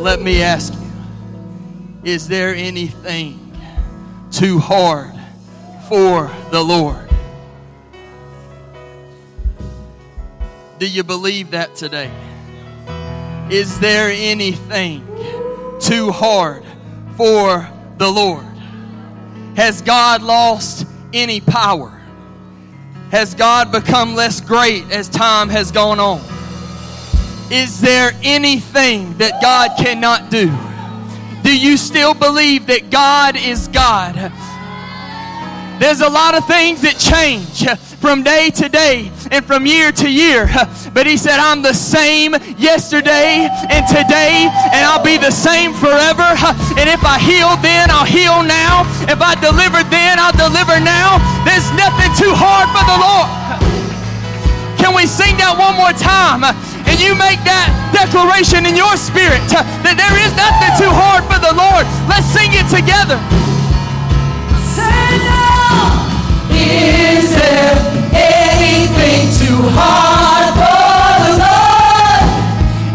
let me ask you Is there anything too hard for the Lord? Do you believe that today? Is there anything too hard for the Lord? Has God lost any power? Has God become less great as time has gone on? Is there anything that God cannot do? Do you still believe that God is God? There's a lot of things that change from day to day and from year to year. But he said, I'm the same yesterday and today, and I'll be the same forever. And if I heal then, I'll heal now. If I deliver then, I'll deliver now. There's nothing too hard for the Lord. Can we sing that one more time? And you make that declaration in your spirit that there is nothing too hard for the Lord. Let's sing it together. Say now, is there anything too hard for the Lord?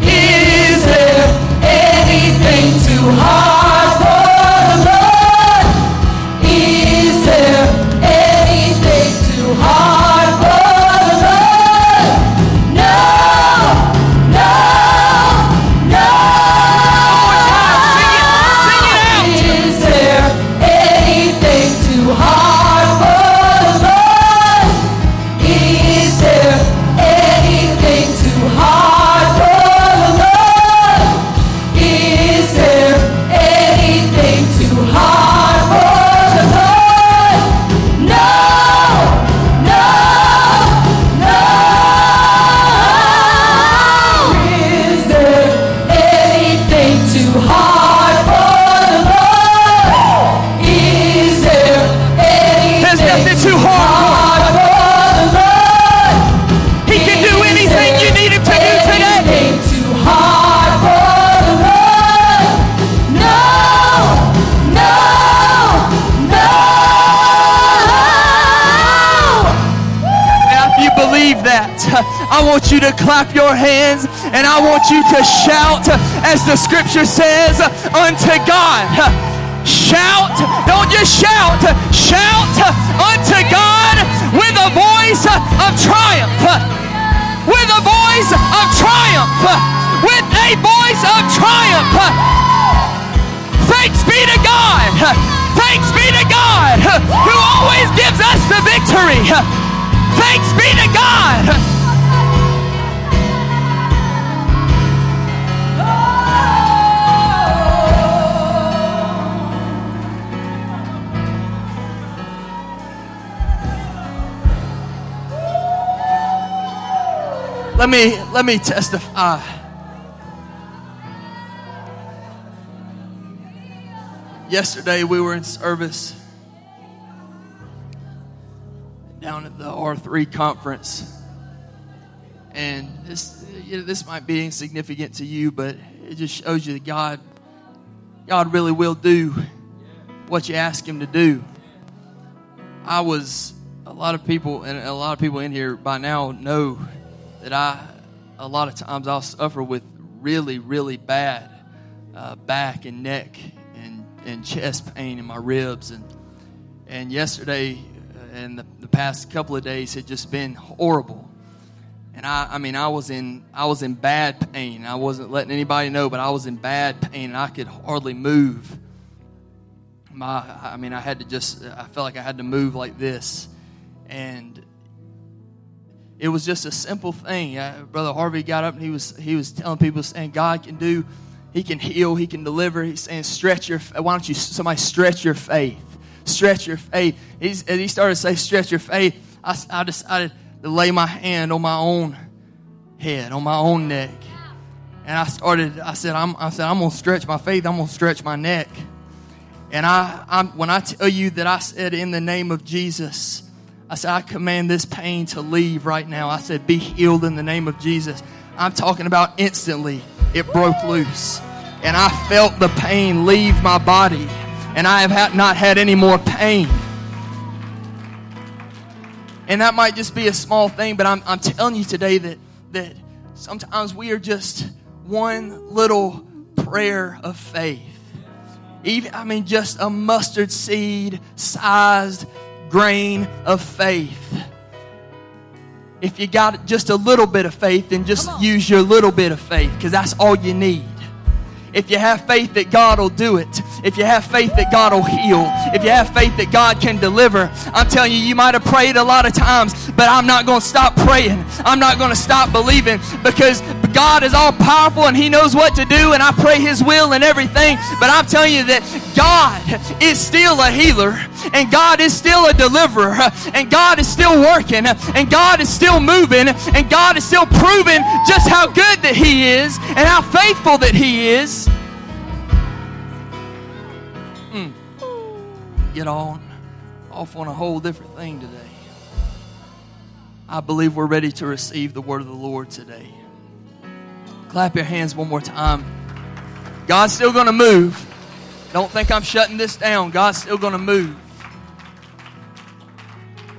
Is there anything too hard that, I want you to clap your hands and I want you to shout as the scripture says unto God. Shout, don't just shout, shout unto God with a voice of triumph. With a voice of triumph. With a voice of triumph. Thanks be to God. Thanks be to God who always gives us the victory. Thanks be to God. Let me let me testify. Yesterday we were in service down at the R3 conference. And this you know, this might be insignificant to you, but it just shows you that God God really will do what you ask him to do. I was a lot of people and a lot of people in here by now know that I a lot of times I'll suffer with really really bad uh, back and neck and, and chest pain in my ribs and and yesterday and the, the past couple of days had just been horrible and I, I mean I was in I was in bad pain I wasn't letting anybody know but I was in bad pain and I could hardly move my I mean I had to just I felt like I had to move like this and it was just a simple thing. Brother Harvey got up and he was he was telling people saying God can do, He can heal, He can deliver. He's saying stretch your. Why don't you somebody stretch your faith? Stretch your faith. He's, he started to say stretch your faith, I, I decided to lay my hand on my own head, on my own neck, and I started. I said I'm I said I'm gonna stretch my faith. I'm gonna stretch my neck. And I, I'm, when I tell you that I said in the name of Jesus, I said, I command this pain to leave right now. I said, be healed in the name of Jesus. I'm talking about instantly. It broke loose. And I felt the pain leave my body. And I have had, not had any more pain. And that might just be a small thing, but I'm, I'm telling you today that, that sometimes we are just one little prayer of faith. Even, I mean, just a mustard seed sized grain of faith. If you got just a little bit of faith, then just use your little bit of faith because that's all you need. If you have faith that God will do it, if you have faith that God will heal, if you have faith that God can deliver, I'm telling you, you might have prayed a lot of times, but I'm not going to stop praying. I'm not going to stop believing because God is all powerful and He knows what to do, and I pray His will and everything. But I'm telling you that God is still a healer, and God is still a deliverer, and God is still working, and God is still moving, and God is still proving just how good that He is and how faithful that He is. Mm. Get on off on a whole different thing today. I believe we're ready to receive the word of the Lord today. Clap your hands one more time. God's still going to move. Don't think I'm shutting this down. God's still going to move.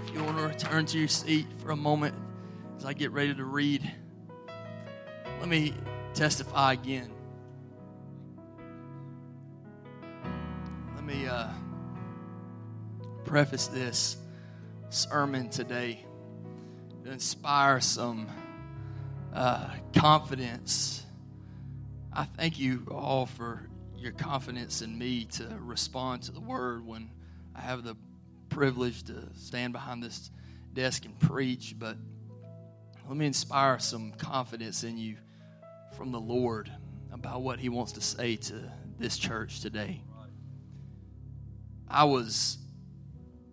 If you want to return to your seat for a moment as I get ready to read, let me testify again. Let me uh, preface this sermon today to inspire some uh, confidence. I thank you all for your confidence in me to respond to the word when I have the privilege to stand behind this desk and preach. But let me inspire some confidence in you from the Lord about what He wants to say to this church today. I was,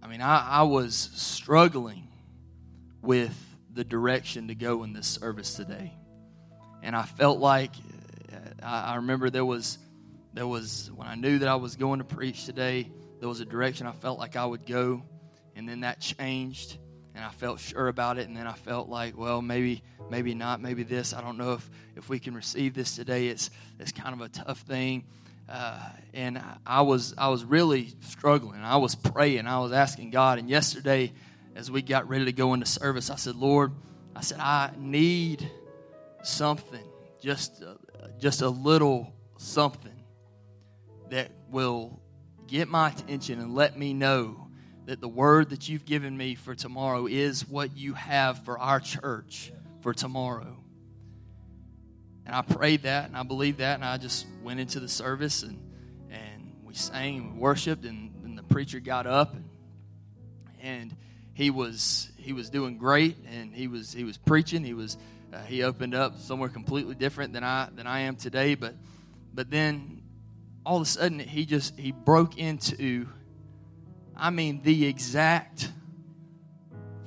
I mean, I, I was struggling with the direction to go in this service today. And I felt like I, remember there was there was when I knew that I was going to preach today, there was a direction I felt like I would go, and then that changed and I felt sure about it and then I felt like, well, maybe maybe not, maybe this. I don't know if if we can receive this today. It's it's kind of a tough thing. Uh, and I was I was really struggling. I was praying. I was asking God. And yesterday, as we got ready to go into service, I said, Lord, I said I need something, just uh, just a little something that will get my attention and let me know that the word that you've given me for tomorrow is what you have for our church for tomorrow. And I prayed that and I believed that and I just went into the service and, and we sang and we worshiped and, and the preacher got up and, and he was he was doing great and he was he was preaching. He was uh, he opened up somewhere completely different than I than I am today. But but then all of a sudden he just he broke into I mean the exact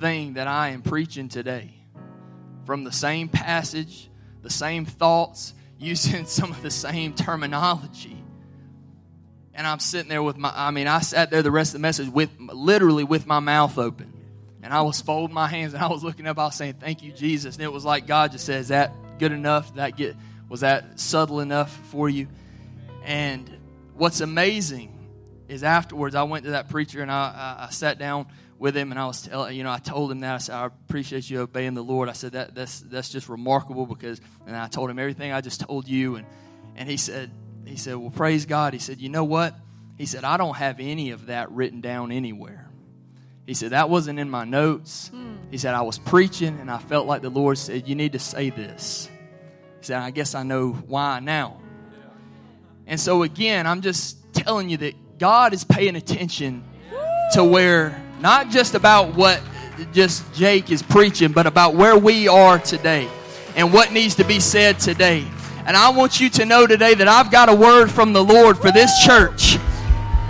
thing that I am preaching today. From the same passage the same thoughts using some of the same terminology. And I'm sitting there with my I mean I sat there the rest of the message with literally with my mouth open and I was folding my hands and I was looking up. I was saying thank you Jesus. And it was like God just says that good enough? That get was that subtle enough for you? And what's amazing is afterwards I went to that preacher and I, I, I sat down with him and I was telling you know I told him that. I said I appreciate you obeying the Lord. I said that that's that's just remarkable because and I told him everything I just told you. And and he said he said, Well, praise God. He said, You know what? He said, I don't have any of that written down anywhere. He said, That wasn't in my notes. Hmm. He said, I was preaching and I felt like the Lord said, You need to say this. He said, I guess I know why now. And so, again, I'm just telling you that God is paying attention to where, not just about what just Jake is preaching, but about where we are today and what needs to be said today. And I want you to know today that I've got a word from the Lord for this church.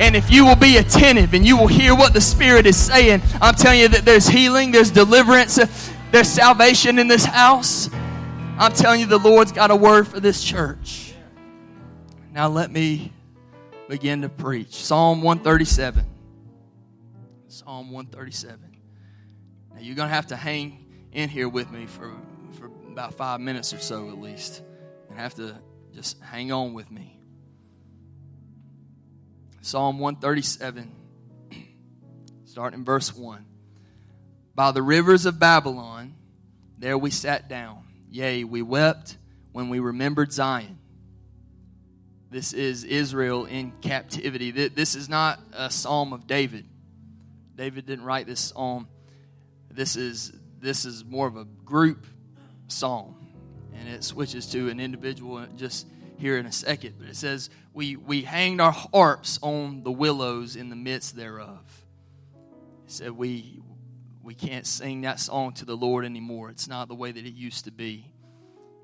And if you will be attentive and you will hear what the Spirit is saying, I'm telling you that there's healing, there's deliverance, there's salvation in this house. I'm telling you, the Lord's got a word for this church. Now, let me begin to preach. Psalm 137. Psalm 137. Now, you're going to have to hang in here with me for, for about five minutes or so at least and have to just hang on with me. Psalm 137, starting in verse 1. By the rivers of Babylon, there we sat down. Yea, we wept when we remembered Zion. this is Israel in captivity. This is not a psalm of David. David didn't write this psalm. This is this is more of a group psalm, and it switches to an individual just here in a second. But it says, "We we hanged our harps on the willows in the midst thereof." It said, "We we can't sing that song to the Lord anymore. It's not the way that it used to be.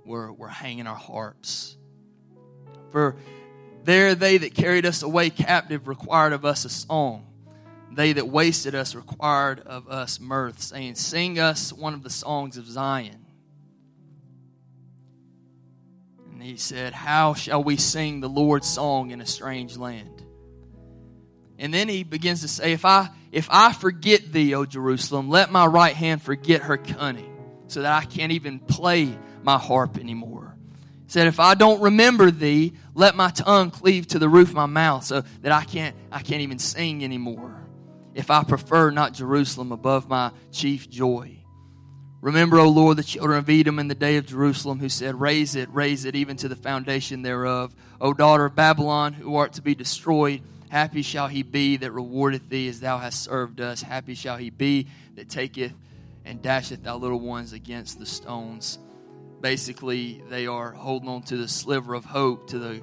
We're we're hanging our harps." For there they that carried us away captive required of us a song. They that wasted us required of us mirth, saying, Sing us one of the songs of Zion. And he said, How shall we sing the Lord's song in a strange land? And then he begins to say, If I if I forget thee, O Jerusalem, let my right hand forget her cunning, so that I can't even play my harp anymore. He said, If I don't remember thee, let my tongue cleave to the roof of my mouth, so that I can't I can't even sing anymore if I prefer not Jerusalem above my chief joy. Remember, O Lord, the children of Edom in the day of Jerusalem, who said, Raise it, raise it, even to the foundation thereof. O daughter of Babylon, who art to be destroyed, happy shall he be that rewardeth thee as thou hast served us. Happy shall he be that taketh and dasheth thy little ones against the stones. Basically, they are holding on to the sliver of hope, to the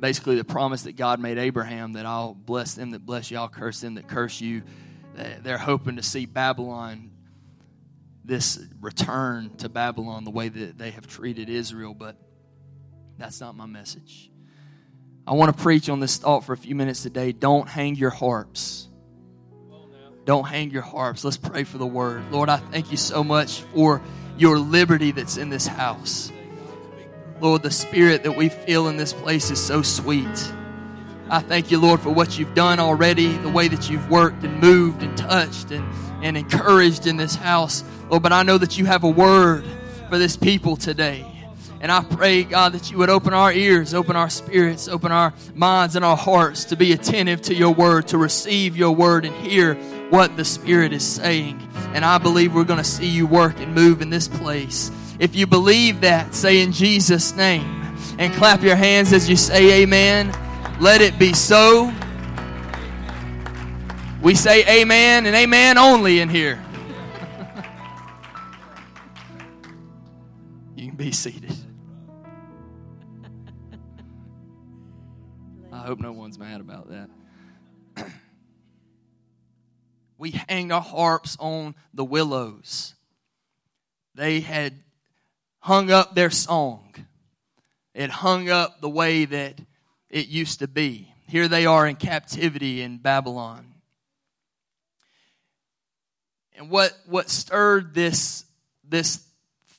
basically the promise that God made Abraham that I'll bless them that bless you, I'll curse them that curse you. They're hoping to see Babylon, this return to Babylon, the way that they have treated Israel, but that's not my message. I want to preach on this thought for a few minutes today. Don't hang your harps. Don't hang your harps. Let's pray for the word. Lord, I thank you so much for your liberty that's in this house. Lord, the spirit that we feel in this place is so sweet. I thank you, Lord, for what you've done already, the way that you've worked and moved and touched and, and encouraged in this house. Lord, but I know that you have a word for this people today. And I pray, God, that you would open our ears, open our spirits, open our minds and our hearts to be attentive to your word, to receive your word and hear what the Spirit is saying. And I believe we're going to see you work and move in this place. If you believe that, say in Jesus' name and clap your hands as you say amen. Let it be so. We say amen and amen only in here. you can be seated. I hope no one's mad about that. we hang our harps on the willows. They had hung up their song. It hung up the way that it used to be. Here they are in captivity in Babylon. And what, what stirred this, this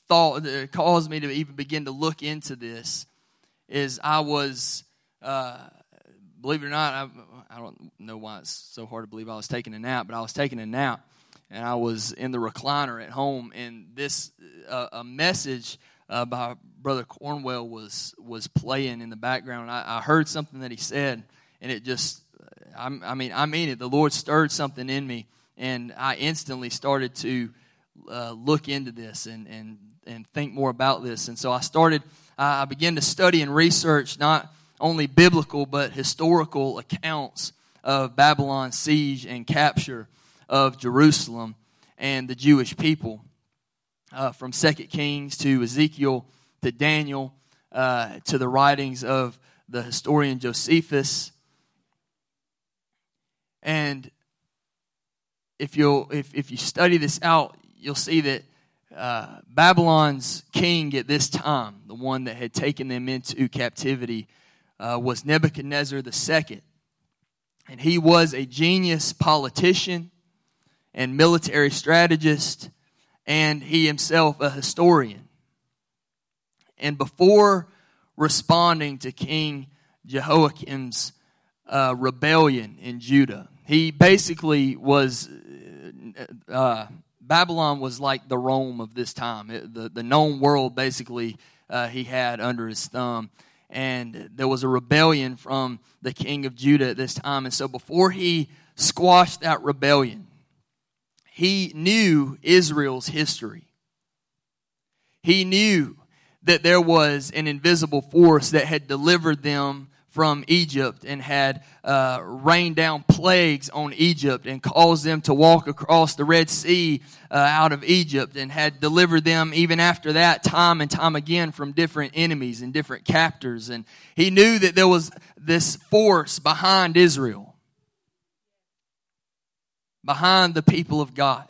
thought, that caused me to even begin to look into this, is I was, uh, believe it or not, I, I don't know why it's so hard to believe I was taking a nap, but I was taking a nap and I was in the recliner at home, and this uh, a message uh, by Brother Cornwell was was playing in the background. I, I heard something that he said, and it just, I, I, mean, I mean it. The Lord stirred something in me, and I instantly started to uh, look into this and and and think more about this. And so I started. I began to study and research not only biblical but historical accounts of Babylon's siege and capture of Jerusalem and the Jewish people. Uh, from Second Kings to Ezekiel to Daniel uh, to the writings of the historian Josephus. And if you if, if you study this out, you'll see that uh, Babylon's king at this time, the one that had taken them into captivity, uh, was Nebuchadnezzar II. And he was a genius politician and military strategist, and he himself a historian. And before responding to King Jehoiakim's uh, rebellion in Judah, he basically was, uh, uh Babylon was like the Rome of this time. It, the, the known world basically uh, he had under his thumb. And there was a rebellion from the king of Judah at this time. And so before he squashed that rebellion, he knew Israel's history. He knew that there was an invisible force that had delivered them from Egypt and had uh, rained down plagues on Egypt and caused them to walk across the Red Sea uh, out of Egypt and had delivered them even after that time and time again from different enemies and different captors. And he knew that there was this force behind Israel, behind the people of God.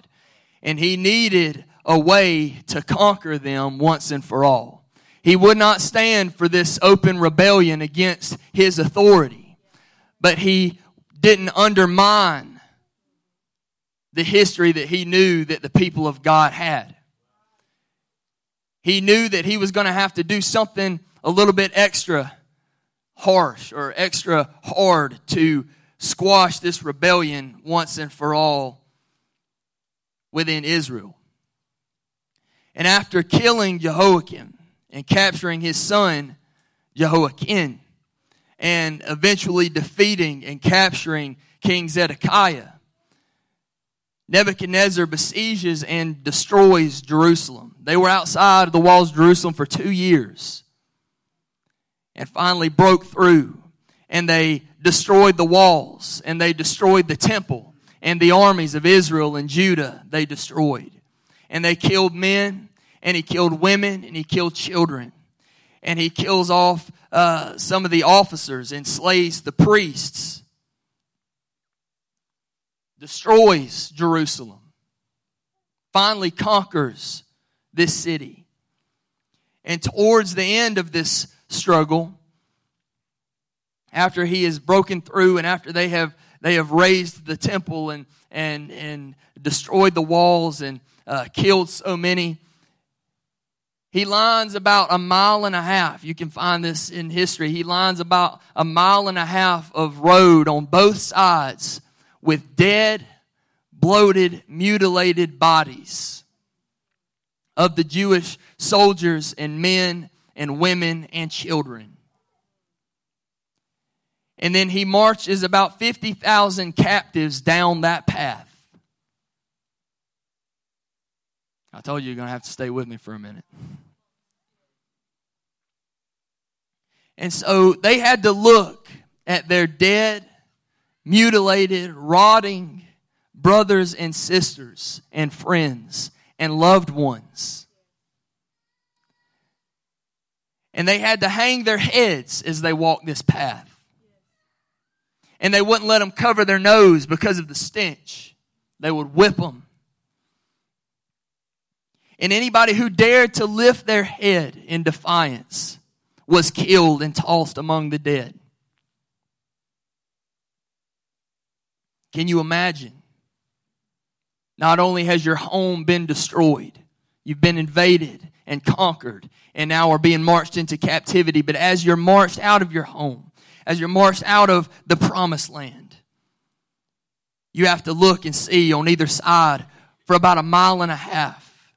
And he needed a way to conquer them once and for all. He would not stand for this open rebellion against his authority, but he didn't undermine the history that he knew that the people of God had. He knew that he was going to have to do something a little bit extra harsh or extra hard to squash this rebellion once and for all within Israel. And after killing Jehoiakim, and capturing his son, Jehoiakim, and eventually defeating and capturing King Zedekiah. Nebuchadnezzar besieges and destroys Jerusalem. They were outside of the walls of Jerusalem for two years and finally broke through and they destroyed the walls and they destroyed the temple and the armies of Israel and Judah they destroyed. And they killed men and he killed women and he killed children. And he kills off uh, some of the officers and slays the priests. Destroys Jerusalem. Finally conquers this city. And towards the end of this struggle, after he has broken through and after they have they have razed the temple and and and destroyed the walls and uh, killed so many he lines about a mile and a half. You can find this in history. He lines about a mile and a half of road on both sides with dead, bloated, mutilated bodies of the Jewish soldiers and men and women and children. And then he marches about 50,000 captives down that path. I told you you're going to have to stay with me for a minute. And so they had to look at their dead, mutilated, rotting brothers and sisters and friends and loved ones. And they had to hang their heads as they walked this path. And they wouldn't let them cover their nose because of the stench. They would whip them and anybody who dared to lift their head in defiance was killed and tossed among the dead. Can you imagine? Not only has your home been destroyed, you've been invaded and conquered, and now are being marched into captivity, but as you're marched out of your home, as you're marched out of the promised land, you have to look and see on either side for about a mile and a half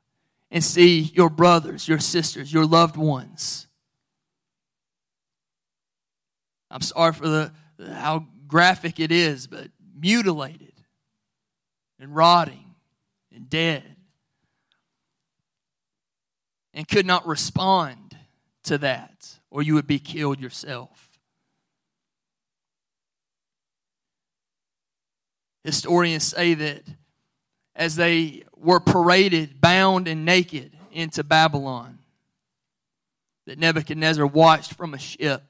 and see your brothers, your sisters, your loved ones. I'm sorry for the how graphic it is, but mutilated and rotting and dead and could not respond to that or you would be killed yourself. Historians say that as they were paraded bound and naked into Babylon. That Nebuchadnezzar watched from a ship,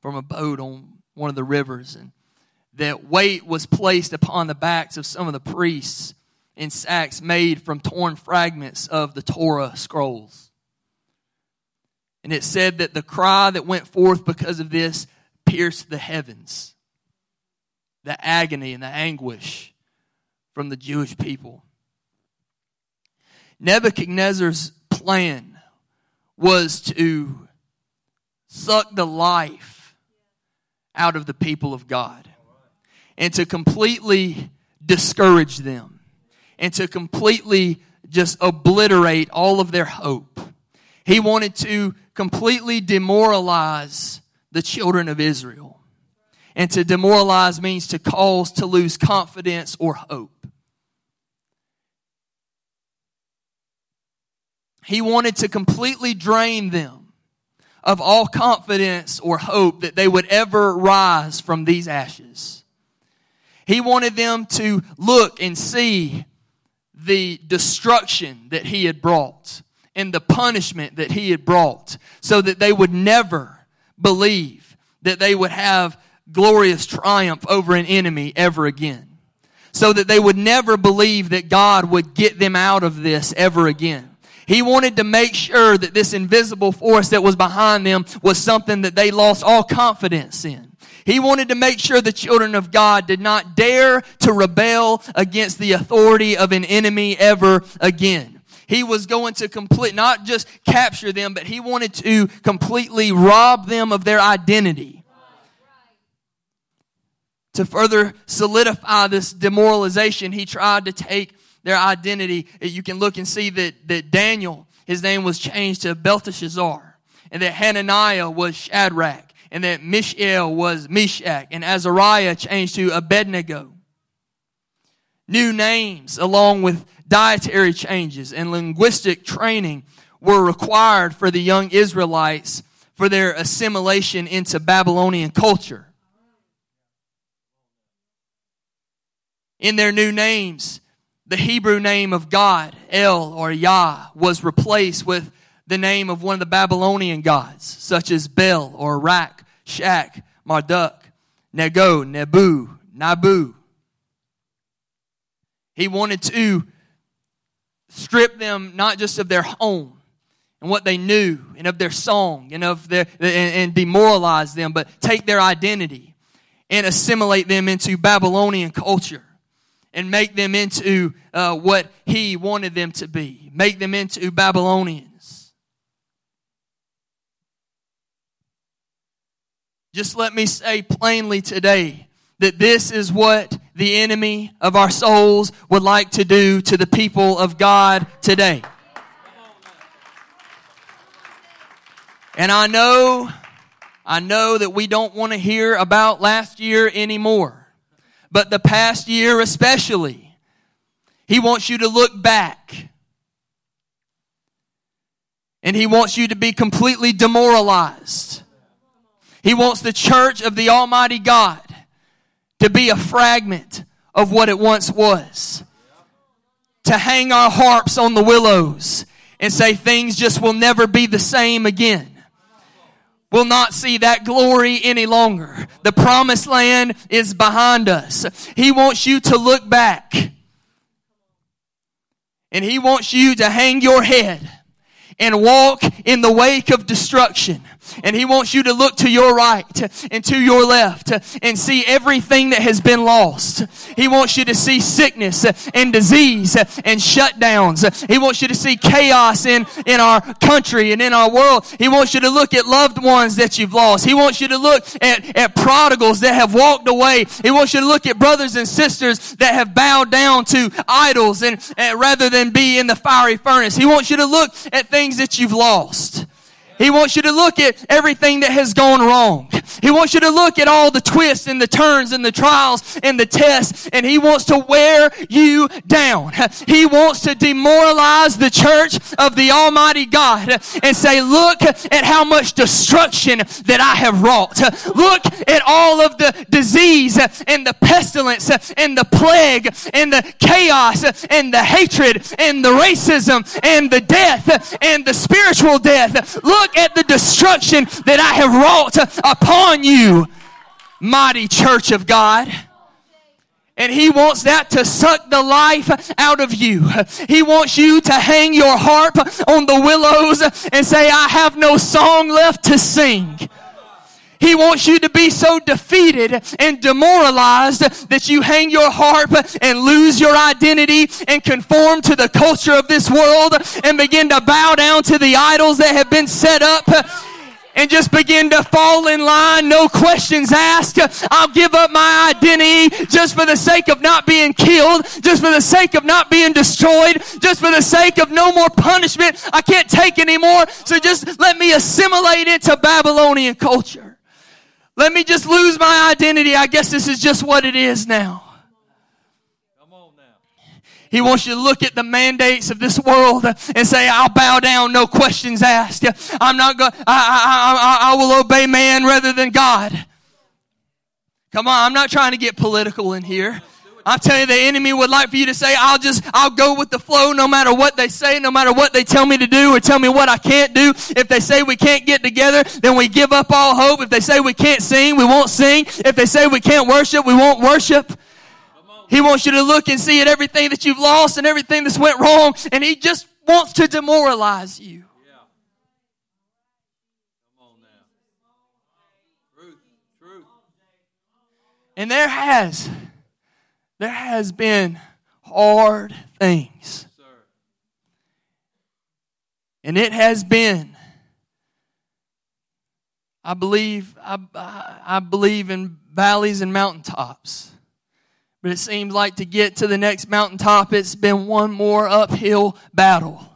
from a boat on one of the rivers, and that weight was placed upon the backs of some of the priests in sacks made from torn fragments of the Torah scrolls. And it said that the cry that went forth because of this pierced the heavens. The agony and the anguish from the Jewish people. Nebuchadnezzar's plan was to suck the life out of the people of God and to completely discourage them and to completely just obliterate all of their hope. He wanted to completely demoralize the children of Israel. And to demoralize means to cause to lose confidence or hope. He wanted to completely drain them of all confidence or hope that they would ever rise from these ashes. He wanted them to look and see the destruction that he had brought and the punishment that he had brought so that they would never believe that they would have glorious triumph over an enemy ever again. So that they would never believe that God would get them out of this ever again. He wanted to make sure that this invisible force that was behind them was something that they lost all confidence in. He wanted to make sure the children of God did not dare to rebel against the authority of an enemy ever again. He was going to complete, not just capture them, but he wanted to completely rob them of their identity. To further solidify this demoralization, he tried to take their identity. You can look and see that, that Daniel, his name was changed to Belteshazzar, and that Hananiah was Shadrach, and that Mishael was Meshach, and Azariah changed to Abednego. New names, along with dietary changes and linguistic training, were required for the young Israelites for their assimilation into Babylonian culture. In their new names, the Hebrew name of God, El or Yah, was replaced with the name of one of the Babylonian gods, such as Bel or Rak, Shak, Marduk, Nego, Nebu, Nabu. He wanted to strip them not just of their home and what they knew and of their song and of their and, and demoralize them, but take their identity and assimilate them into Babylonian culture and make them into uh, what he wanted them to be, make them into Babylonians. Just let me say plainly today that this is what the enemy of our souls would like to do to the people of God today. And I know, I know that we don't want to hear about last year anymore but the past year especially. He wants you to look back. And he wants you to be completely demoralized. He wants the church of the Almighty God to be a fragment of what it once was. To hang our harps on the willows and say things just will never be the same again will not see that glory any longer. The promised land is behind us. He wants you to look back. And he wants you to hang your head and walk in the wake of destruction. And he wants you to look to your right and to your left and see everything that has been lost. He wants you to see sickness and disease and shutdowns. He wants you to see chaos in, in our country and in our world. He wants you to look at loved ones that you've lost. He wants you to look at, at prodigals that have walked away. He wants you to look at brothers and sisters that have bowed down to idols and, and rather than be in the fiery furnace. He wants you to look at things that you've lost. He wants you to look at everything that has gone wrong. He wants you to look at all the twists and the turns and the trials and the tests, and He wants to wear you down. He wants to demoralize the church of the Almighty God and say, Look at how much destruction that I have wrought. Look at all of the disease and the pestilence and the plague and the chaos and the hatred and the racism and the death and the spiritual death. Look look at the destruction that I have wrought upon you, mighty church of God. And he wants that to suck the life out of you. He wants you to hang your harp on the willows and say, I have no song left to sing. He wants you to be so defeated and demoralized that you hang your harp and lose your identity and conform to the culture of this world and begin to bow down to the idols that have been set up and just begin to fall in line, no questions asked. I'll give up my identity just for the sake of not being killed, just for the sake of not being destroyed, just for the sake of no more punishment. I can't take anymore. So just let me assimilate into Babylonian culture. Let me just lose my identity. I guess this is just what it is now. Come on now. He wants you to look at the mandates of this world and say, I'll bow down, no questions asked. I'm not going, I, I, I, I will obey man rather than God. Come on, I'm not trying to get political in here. I'm telling you, the enemy would like for you to say, I'll just, I'll go with the flow no matter what they say, no matter what they tell me to do or tell me what I can't do. If they say we can't get together, then we give up all hope. If they say we can't sing, we won't sing. If they say we can't worship, we won't worship. He wants you to look and see at everything that you've lost and everything that's went wrong, and he just wants to demoralize you. And there has, there has been hard things. And it has been, I believe, I, I believe in valleys and mountaintops. But it seems like to get to the next mountaintop, it's been one more uphill battle.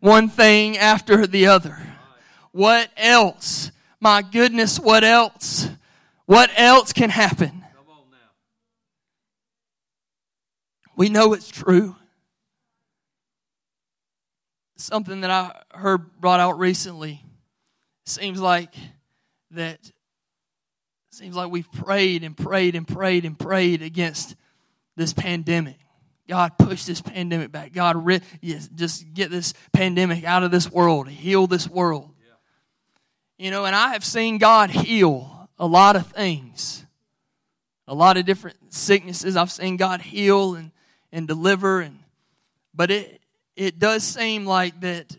One thing after the other. What else? My goodness, what else? What else can happen? We know it's true. Something that I heard brought out recently seems like that seems like we've prayed and prayed and prayed and prayed against this pandemic. God, push this pandemic back. God, yes, just get this pandemic out of this world, heal this world. You know, and I have seen God heal a lot of things, a lot of different sicknesses. I've seen God heal and, and deliver, and but it it does seem like that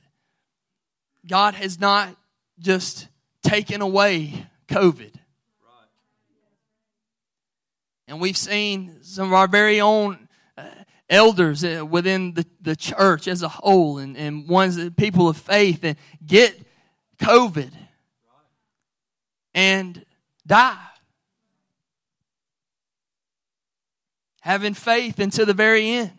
God has not just taken away COVID. And we've seen some of our very own uh, elders uh, within the, the church as a whole and, and ones that people of faith and get COVID and die. Having faith until the very end.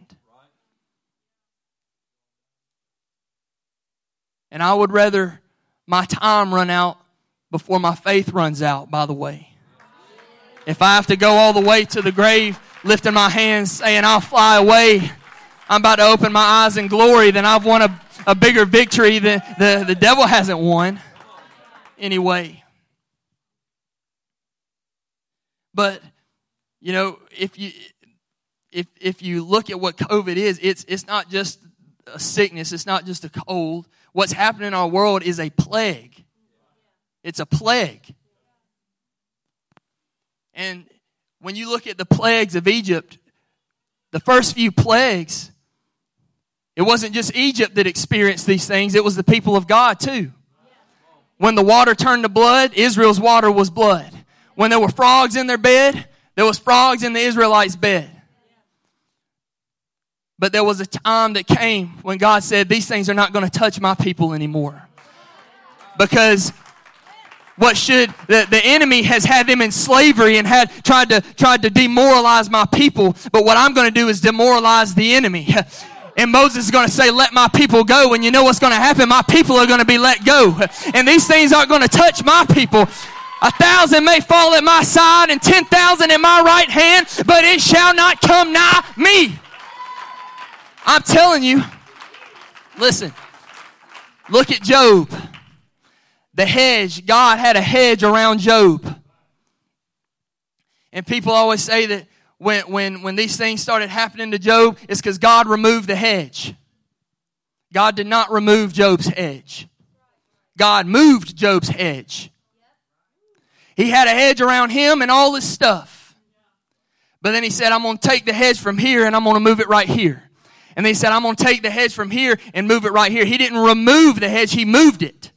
And I would rather my time run out before my faith runs out, by the way. If I have to go all the way to the grave, lifting my hands, saying, I'll fly away, I'm about to open my eyes in glory, then I've won a, a bigger victory than the, the devil hasn't won. Anyway. But, you know, if you if if you look at what COVID is, it's it's not just a sickness, it's not just a cold. What's happening in our world is a plague. It's a plague. And when you look at the plagues of Egypt, the first few plagues, it wasn't just Egypt that experienced these things, it was the people of God too. When the water turned to blood, Israel's water was blood. When there were frogs in their bed, there was frogs in the Israelites' bed. But there was a time that came when God said, These things are not going to touch my people anymore. Because what should the, the enemy has had them in slavery and had tried to tried to demoralize my people. But what i'm going to do is demoralize the enemy. And moses is going to say let my people go. And you know what's going to happen? My people are going to be let go. And these things aren't going to touch my people. A thousand may fall at my side and ten thousand in my right hand but it shall not come nigh me i'm telling you listen look at Job the hedge, God had a hedge around Job. And people always say that when, when, when these things started happening to Job, it's because God removed the hedge. God did not remove Job's hedge. God moved Job's hedge. He had a hedge around him and all his stuff. But then he said, I'm going to take the hedge from here and I'm going to move it right here. And they said, I'm going to take the hedge from here and move it right here. He didn't remove the hedge, he moved it.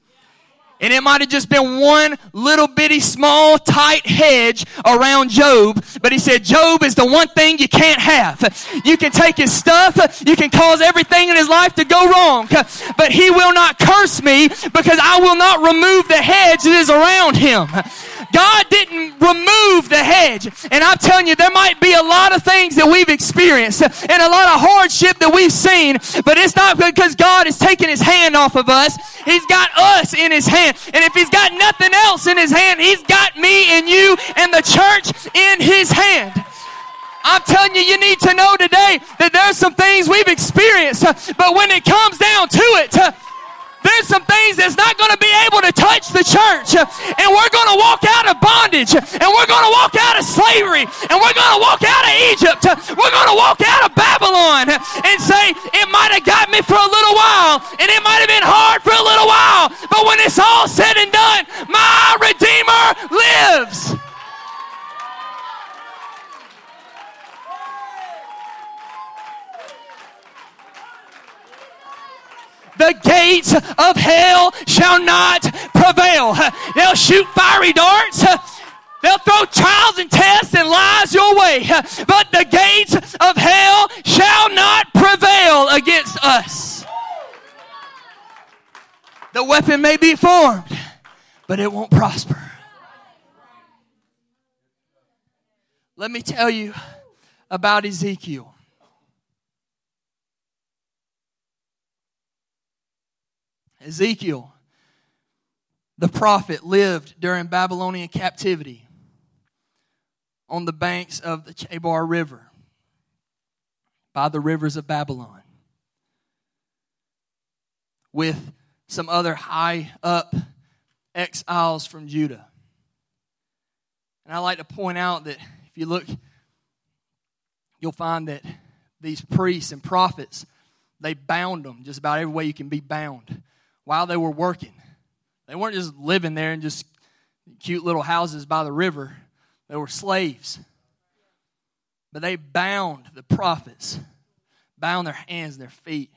And it might have just been one little bitty small tight hedge around Job. But he said, Job is the one thing you can't have. You can take his stuff. You can cause everything in his life to go wrong. But he will not curse me because I will not remove the hedge that is around him. God didn't remove the hedge. And I'm telling you, there might be a lot of things that we've experienced and a lot of hardship that we've seen, but it's not because God is taking his hand off of us. He's got us in his hand. And if he's got nothing else in his hand, he's got me and you and the church in his hand. I'm telling you, you need to know today that there's some things we've experienced, but when it comes down to it, there's some things that's not going to be able to touch the church. And we're walk out of bondage. And we're going to walk out of slavery. And we're going to walk out of Egypt. We're going to walk out of Babylon and say, it might have got me for a little while. And it might have been hard for a little while. But when it's all said and done, my Redeemer lives. The gates of hell shall not prevail. They'll shoot fiery darts. They'll throw trials and tests and lies your way. But the gates of hell shall not prevail against us. The weapon may be formed, but it won't prosper. Let me tell you about Ezekiel. Ezekiel, the prophet, lived during Babylonian captivity on the banks of the Chebar River by the rivers of Babylon with some other high up exiles from Judah. And I like to point out that if you look, you'll find that these priests and prophets, they bound them just about every way you can be bound while they were working. They weren't just living there in just cute little houses by the river, they were slaves. But they bound the prophets, bound their hands and their feet.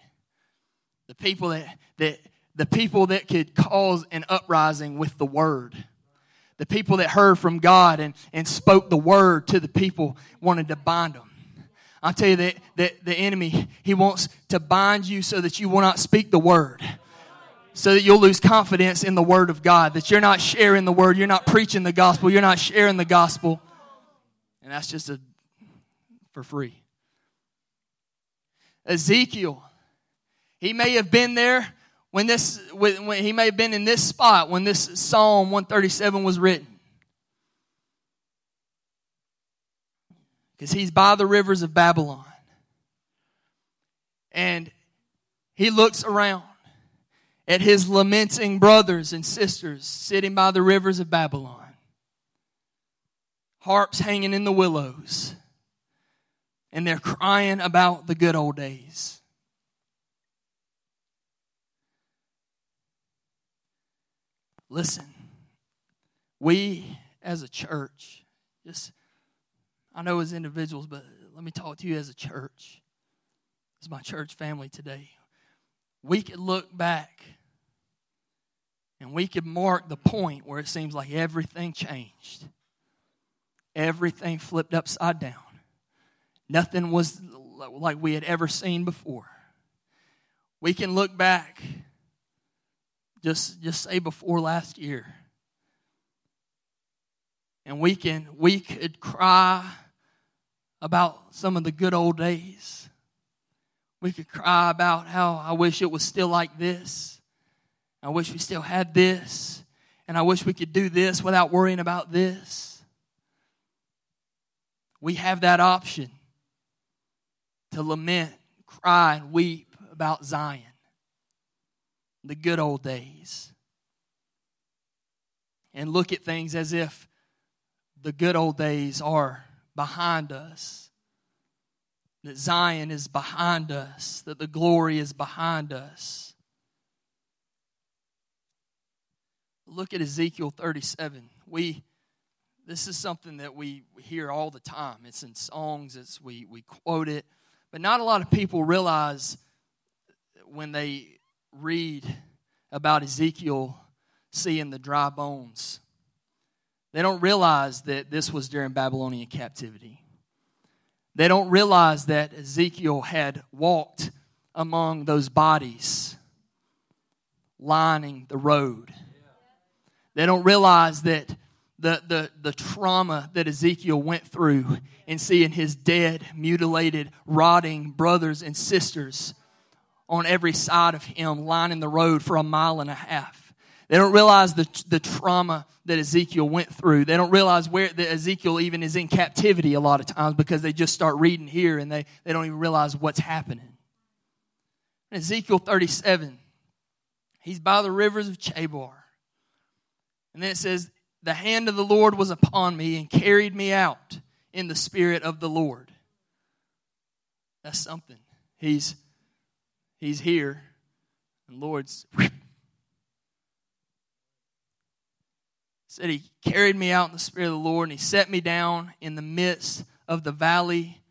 The people that, that the people that could cause an uprising with the word. The people that heard from God and, and spoke the word to the people wanted to bind them. I'll tell you that, that the enemy, he wants to bind you so that you will not speak the word so that you'll lose confidence in the Word of God, that you're not sharing the Word, you're not preaching the gospel, you're not sharing the gospel. And that's just a, for free. Ezekiel, he may have been there when this, when he may have been in this spot when this Psalm 137 was written. Because he's by the rivers of Babylon. And he looks around at his lamenting brothers and sisters sitting by the rivers of Babylon, harps hanging in the willows, and they're crying about the good old days. Listen, we as a church, just, I know as individuals, but let me talk to you as a church. Is my church family today. We could look back and we could mark the point where it seems like everything changed. Everything flipped upside down. Nothing was like we had ever seen before. We can look back, just, just say before last year, and we can we could cry about some of the good old days. We could cry about how I wish it was still like this. I wish we still had this. And I wish we could do this without worrying about this. We have that option to lament, cry, and weep about Zion, the good old days, and look at things as if the good old days are behind us, that Zion is behind us, that the glory is behind us. Look at Ezekiel 37. We this is something that we hear all the time. It's in songs, it's we, we quote it, but not a lot of people realize when they read about Ezekiel seeing the dry bones. They don't realize that this was during Babylonian captivity. They don't realize that Ezekiel had walked among those bodies lining the road. They don't realize that the, the, the trauma that Ezekiel went through in seeing his dead, mutilated, rotting brothers and sisters on every side of him lining the road for a mile and a half. They don't realize the, the trauma that Ezekiel went through. They don't realize where that Ezekiel even is in captivity a lot of times because they just start reading here and they, they don't even realize what's happening. In Ezekiel 37, he's by the rivers of Chebar. And then it says, The hand of the Lord was upon me and carried me out in the spirit of the Lord. That's something. He's he's here. And Lord's said he carried me out in the spirit of the Lord and he set me down in the midst of the valley.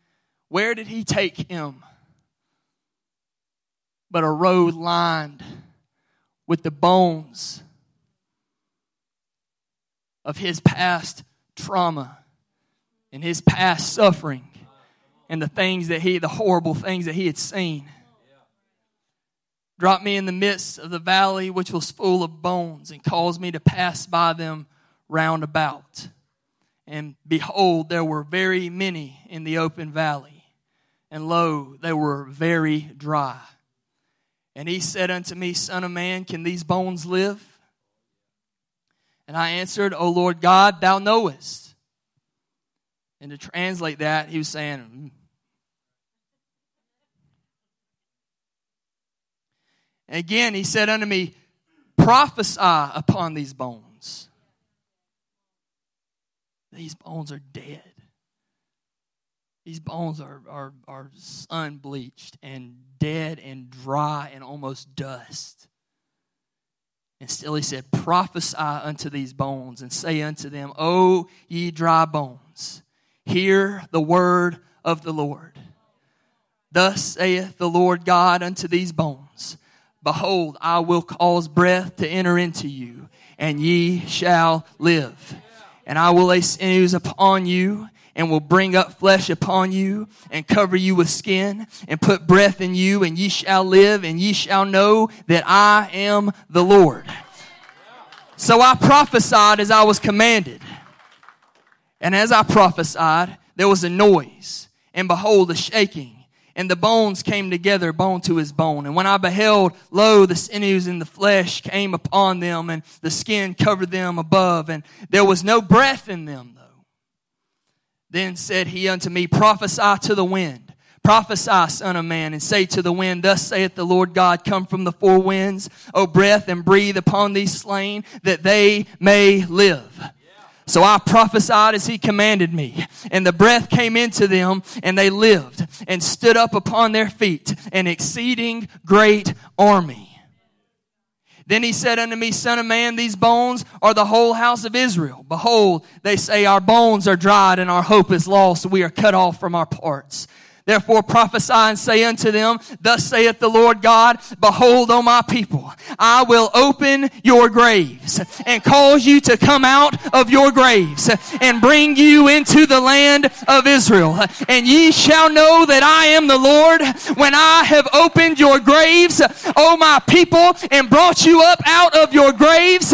Where did he take him? But a road lined with the bones of his past trauma and his past suffering and the things that he, the horrible things that he had seen. Dropped me in the midst of the valley which was full of bones and caused me to pass by them round about. And behold, there were very many in the open valley, and lo, they were very dry. And he said unto me, Son of man, can these bones live? And I answered, O Lord God, thou knowest. And to translate that, he was saying, "Mm, again, he said unto me, Prophesy upon these bones. These bones are dead. These bones are, are, are sun bleached and dead and dry and almost dust. And still he said, Prophesy unto these bones and say unto them, O ye dry bones, hear the word of the Lord. Thus saith the Lord God unto these bones Behold, I will cause breath to enter into you, and ye shall live. And I will lay sinews upon you, and will bring up flesh upon you, and cover you with skin, and put breath in you, and ye shall live, and ye shall know that I am the Lord. So I prophesied as I was commanded. And as I prophesied, there was a noise, and behold, a shaking. And the bones came together, bone to his bone. And when I beheld, lo, the sinews and the flesh came upon them, and the skin covered them above, and there was no breath in them. Then said he unto me, Prophesy to the wind. Prophesy, son of man, and say to the wind, Thus saith the Lord God, Come from the four winds, O breath, and breathe upon these slain, that they may live. So I prophesied as he commanded me, and the breath came into them, and they lived, and stood up upon their feet, an exceeding great army. Then he said unto me, Son of man, these bones are the whole house of Israel. Behold, they say, Our bones are dried, and our hope is lost, we are cut off from our parts. Therefore prophesy and say unto them, Thus saith the Lord God, Behold, O my people, I will open your graves and cause you to come out of your graves and bring you into the land of Israel. And ye shall know that I am the Lord when I have opened your graves, O my people, and brought you up out of your graves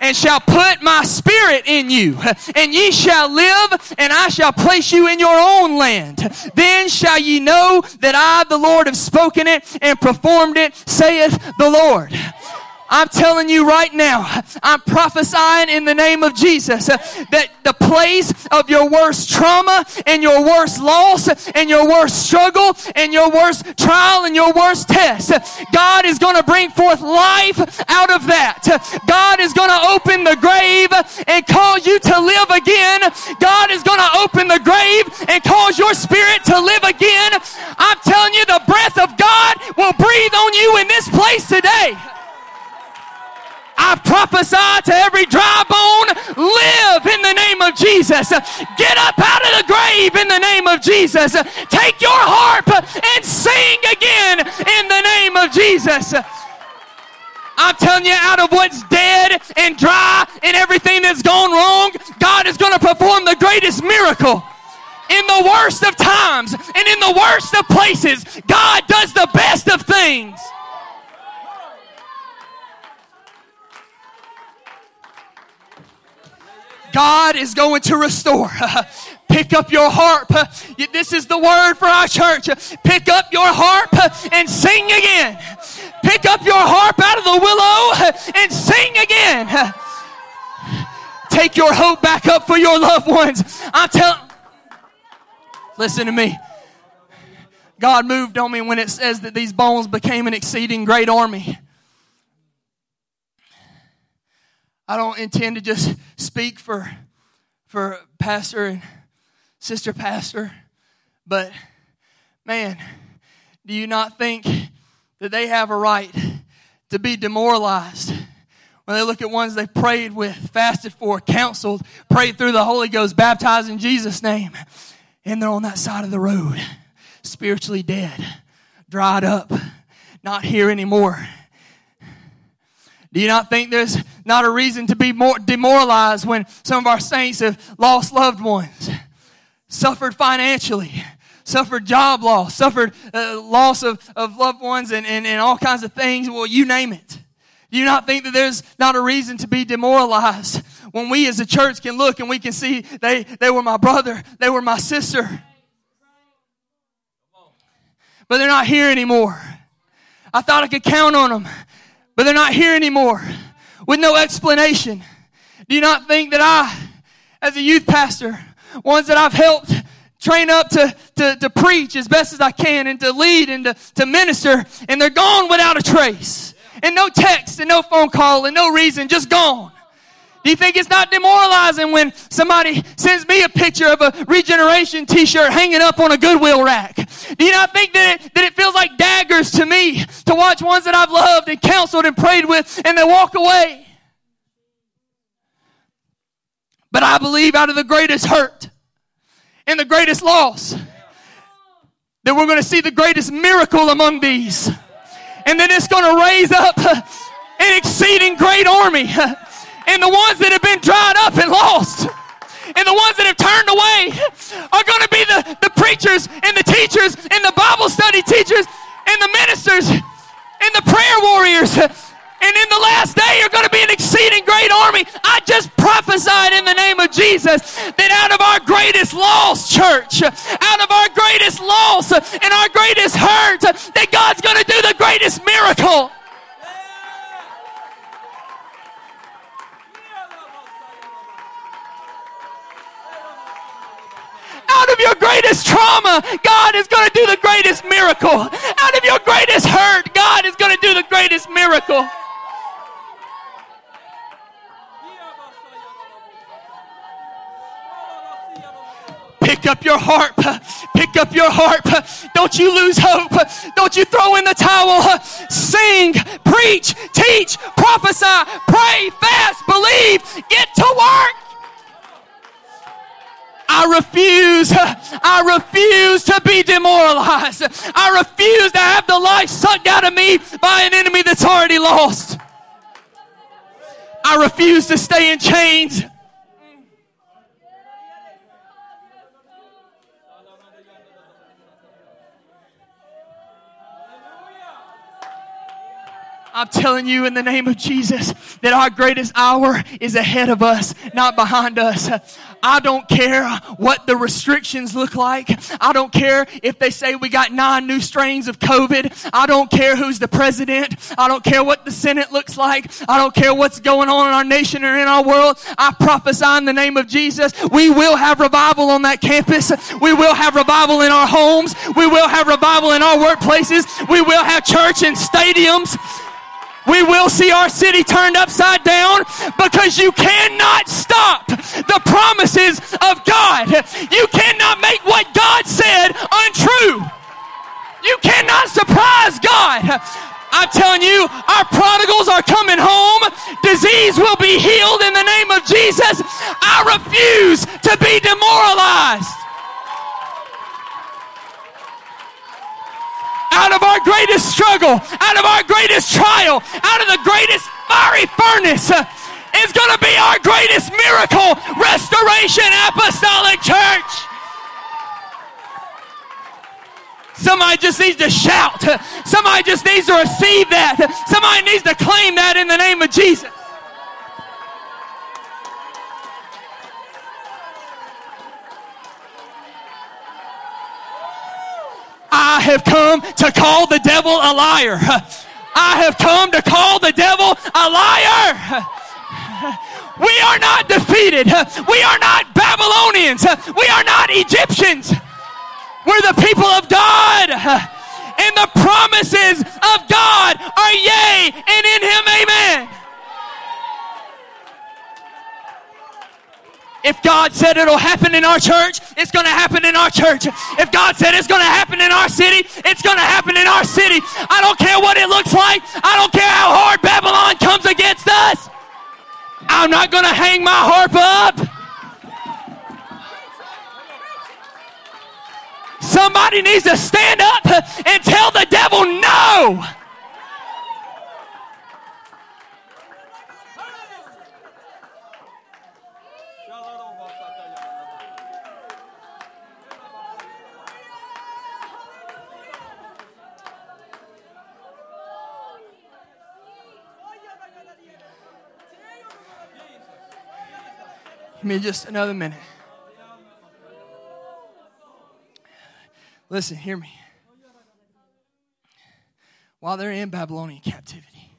and shall put my spirit in you, and ye shall live, and I shall place you in your own land. Then shall ye know that I, the Lord, have spoken it and performed it, saith the Lord. I'm telling you right now, I'm prophesying in the name of Jesus uh, that the place of your worst trauma and your worst loss and your worst struggle and your worst trial and your worst test, God is going to bring forth life out of that. God is going to open the grave and cause you to live again. God is going to open the grave and cause your spirit to live again. I'm telling you, the breath of God will breathe on you in this place today. I prophesy to every dry bone, live in the name of Jesus. Get up out of the grave in the name of Jesus. Take your harp and sing again in the name of Jesus. I'm telling you, out of what's dead and dry and everything that's gone wrong, God is going to perform the greatest miracle. In the worst of times and in the worst of places, God does the best of things. God is going to restore. Pick up your harp. This is the word for our church. Pick up your harp and sing again. Pick up your harp out of the willow and sing again take your hope back up for your loved ones. I'm telling. Listen to me. God moved on me when it says that these bones became an exceeding great army. I don't intend to just speak for for pastor and sister pastor, but man, do you not think that they have a right to be demoralized when they look at ones they prayed with, fasted for, counseled, prayed through the Holy Ghost, baptized in Jesus' name, and they're on that side of the road, spiritually dead, dried up, not here anymore. Do you not think there's not a reason to be more demoralized when some of our saints have lost loved ones, suffered financially, suffered job loss, suffered uh, loss of, of loved ones and, and, and all kinds of things? Well, you name it. Do you not think that there's not a reason to be demoralized when we as a church can look and we can see they, they were my brother, they were my sister, but they're not here anymore. I thought I could count on them but they're not here anymore with no explanation. Do you not think that I, as a youth pastor, ones that I've helped train up to, to, to preach as best as I can and to lead and to, to minister, and they're gone without a trace. And no text and no phone call and no reason, just gone. Do you think it's not demoralizing when somebody sends me a picture of a regeneration t-shirt hanging up on a Goodwill rack? Do you not think that it, that it feels like daggers to me to watch ones that I've loved and counseled and prayed with and they walk away? But I believe out of the greatest hurt and the greatest loss that we're going to see the greatest miracle among these. And then it's going to raise up an exceeding great army and the ones that have been dried up and lost and the ones that have turned away are going to be the, the preachers and the teachers and the Bible study teachers and the ministers and the prayer warriors. And in the last day, you're going to be an exceeding great army. I just prophesied in the name of Jesus that out of our greatest loss, church, out of our greatest loss and our greatest hurt, that God's going to do the greatest miracle. Out of your greatest trauma, God is going to do the greatest miracle. Out of your greatest hurt, God is going to do the greatest miracle. Pick up your harp. Pick up your harp. Don't you lose hope. Don't you throw in the towel. Sing, preach, teach, prophesy, pray, fast, believe. Get to work. I refuse, I refuse to be demoralized. I refuse to have the life sucked out of me by an enemy that's already lost. I refuse to stay in chains. I'm telling you in the name of Jesus that our greatest hour is ahead of us, not behind us. I don't care what the restrictions look like. I don't care if they say we got nine new strains of COVID. I don't care who's the president. I don't care what the Senate looks like. I don't care what's going on in our nation or in our world. I prophesy in the name of Jesus. We will have revival on that campus. We will have revival in our homes. We will have revival in our workplaces. We will have church in stadiums. We will see our city turned upside down because you cannot stop the promises of God. You cannot make what God said untrue. You cannot surprise God. I'm telling you, our prodigals are coming home. Disease will be healed in the name of Jesus. I refuse to be demoralized. Out of our greatest struggle, out of our greatest trial, out of the greatest fiery furnace uh, is going to be our greatest miracle, Restoration Apostolic Church. Somebody just needs to shout. Somebody just needs to receive that. Somebody needs to claim that in the name of Jesus. I have come to call the devil a liar. I have come to call the devil a liar. We are not defeated. We are not Babylonians. We are not Egyptians. We're the people of God. And the promises of God are yea, and in Him, amen. If God said it'll happen in our church, it's going to happen in our church. If God said it's going to happen in our city, it's going to happen in our city. I don't care what it looks like. I don't care how hard Babylon comes against us. I'm not going to hang my harp up. Somebody needs to stand up and tell the devil no. Give me just another minute. Listen, hear me. While they're in Babylonian captivity,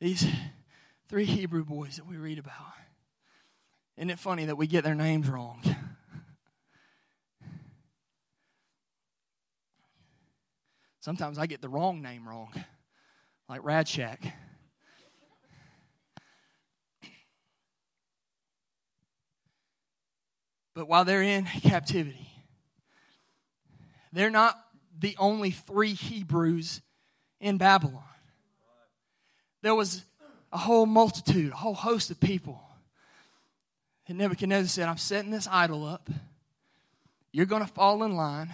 these three Hebrew boys that we read about, isn't it funny that we get their names wrong? Sometimes I get the wrong name wrong, like Radshak. But while they're in captivity, they're not the only three Hebrews in Babylon. There was a whole multitude, a whole host of people. And Nebuchadnezzar said, I'm setting this idol up. You're going to fall in line.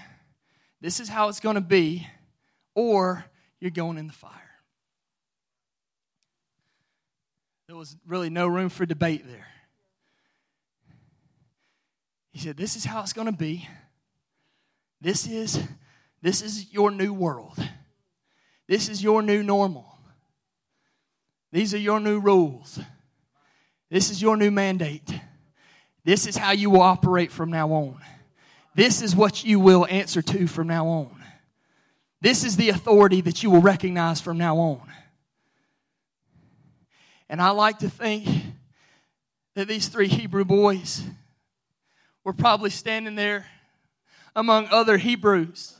This is how it's going to be, or you're going in the fire. There was really no room for debate there. He said, This is how it's going to be. This is, this is your new world. This is your new normal. These are your new rules. This is your new mandate. This is how you will operate from now on. This is what you will answer to from now on. This is the authority that you will recognize from now on. And I like to think that these three Hebrew boys were probably standing there among other Hebrews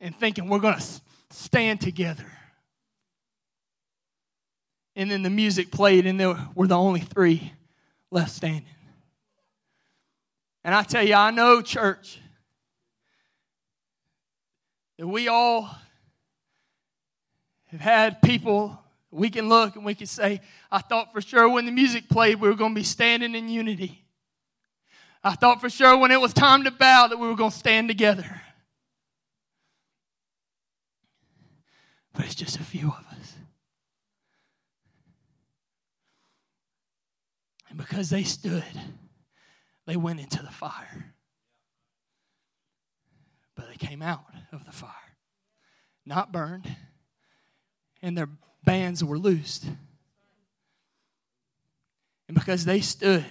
and thinking, we're going to stand together. And then the music played, and there were the only three left standing. And I tell you, I know, church, that we all have had people we can look and we can say, I thought for sure when the music played we were going to be standing in unity. I thought for sure when it was time to bow that we were going to stand together. But it's just a few of us. And because they stood, they went into the fire. But they came out of the fire, not burned, and their bands were loosed. And because they stood,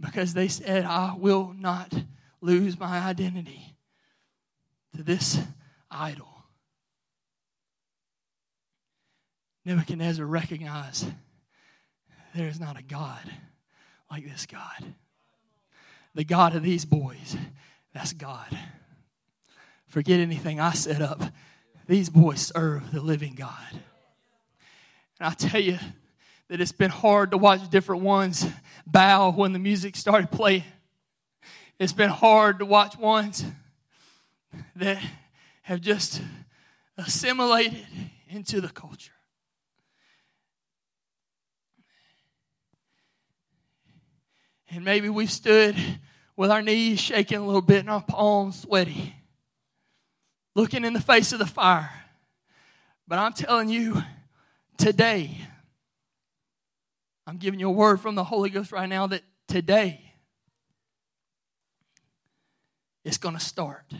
because they said, I will not lose my identity to this idol. Nebuchadnezzar recognized there is not a God like this God. The God of these boys, that's God. Forget anything I set up. These boys serve the living God. And I tell you that it's been hard to watch different ones bow when the music started playing. It's been hard to watch ones that have just assimilated into the culture. And maybe we've stood with our knees shaking a little bit and our palms sweaty, looking in the face of the fire. But I'm telling you, today, I'm giving you a word from the Holy Ghost right now that today it's going to start.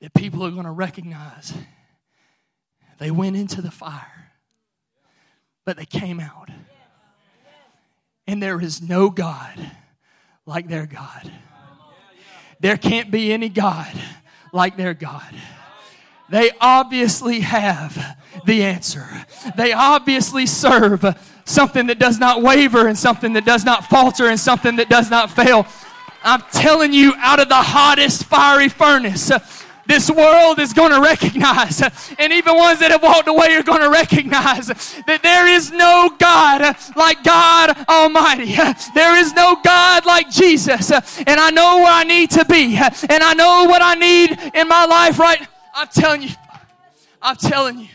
That people are going to recognize they went into the fire, but they came out. And there is no God like their God. there can't be any God like their God. They obviously have the answer. They obviously serve something that does not waver and something that does not falter and something that does not fail. I'm telling you, out of the hottest fiery furnace, this world is going to recognize, and even ones that have walked away are going to recognize that there is no God like God Almighty. There is no God like Jesus. And I know where I need to be, and I know what I need in my life right. I'm telling you, I'm telling you.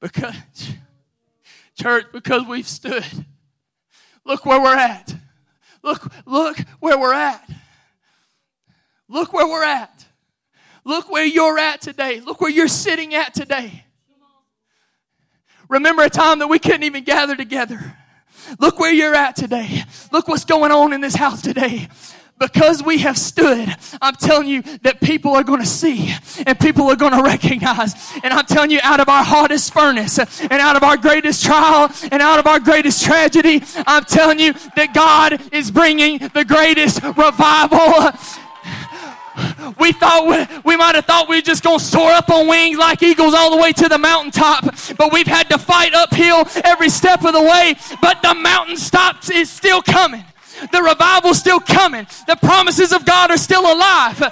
Because, church, because we've stood Look where we're at. Look, look where we're at. Look where we're at. Look where you're at today. Look where you're sitting at today. Remember a time that we couldn't even gather together. Look where you're at today. Look what's going on in this house today because we have stood, I'm telling you that people are going to see and people are going to recognize. And I'm telling you, out of our hottest furnace and out of our greatest trial and out of our greatest tragedy, I'm telling you that God is bringing the greatest revival. We thought we, we might have thought we were just going to soar up on wings like eagles all the way to the mountaintop, but we've had to fight uphill every step of the way. But the mountain stops is still coming. The revival's still coming. The promises of God are still alive.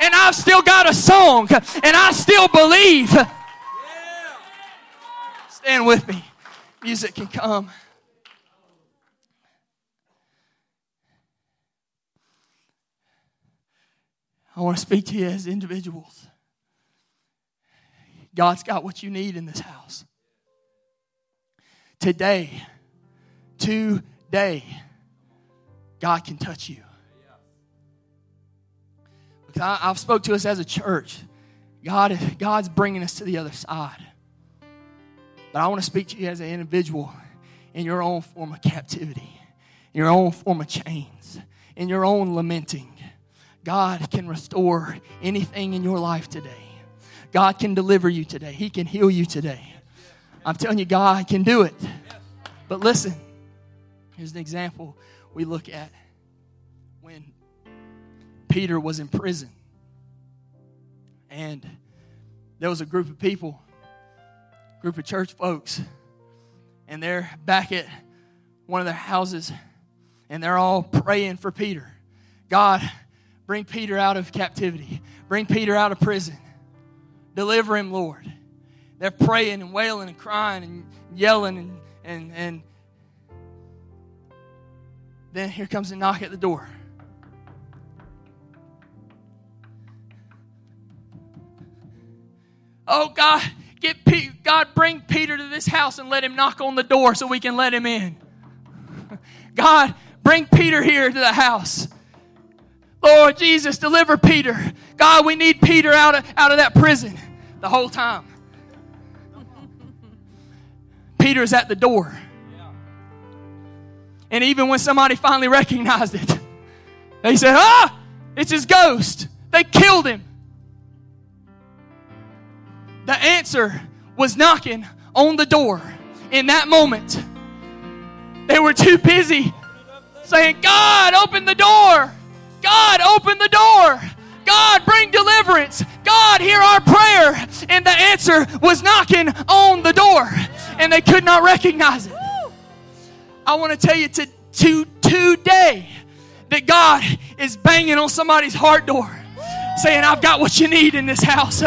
And I've still got a song. And I still believe. Stand with me. Music can come. I want to speak to you as individuals. God's got what you need in this house. Today, today, God can touch you. Because I, have spoke to us as a church. God, God's bringing us to the other side. But I want to speak to you as an individual in your own form of captivity, your own form of chains, in your own lamenting. God can restore anything in your life today. God can deliver you today. He can heal you today. I'm telling you, God can do it. But listen, here's an example we look at when Peter was in prison. And there was a group of people, group of church folks, and they're back at one of their houses and they're all praying for Peter. God, bring Peter out of captivity, bring Peter out of prison, deliver him, Lord. They're praying and wailing and crying and yelling and, and, and then here comes a knock at the door. Oh God, get God bring Peter to this house and let him knock on the door so we can let him in. God, bring Peter here to the house. Lord Jesus, deliver Peter. God, we need Peter out of, out of that prison the whole time. Peter's at the door. And even when somebody finally recognized it, they said, Ah, it's his ghost. They killed him. The answer was knocking on the door in that moment. They were too busy saying, God, open the door. God, open the door. God, bring deliverance. God, hear our prayer. And the answer was knocking on the door, and they could not recognize it. I want to tell you to, to today that God is banging on somebody's heart door, saying, I've got what you need in this house.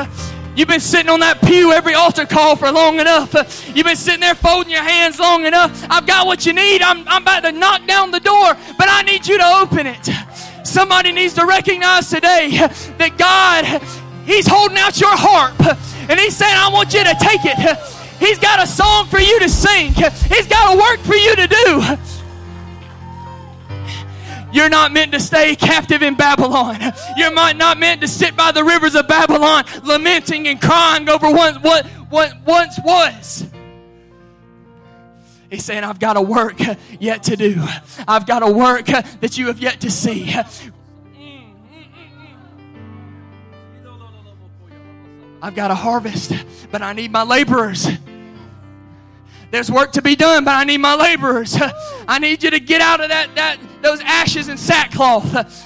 You've been sitting on that pew every altar call for long enough. You've been sitting there folding your hands long enough. I've got what you need. I'm, I'm about to knock down the door, but I need you to open it. Somebody needs to recognize today that God, He's holding out your harp and He's saying, I want you to take it. He's got a song for you to sing. He's got a work for you to do. You're not meant to stay captive in Babylon. You're not meant to sit by the rivers of Babylon lamenting and crying over what, what, once was. He's saying, I've got a work yet to do. I've got a work that you have yet to see. I've got a harvest, but I need my laborers. There's work to be done, but I need my laborers. I need you to get out of that, that those ashes and sackcloth.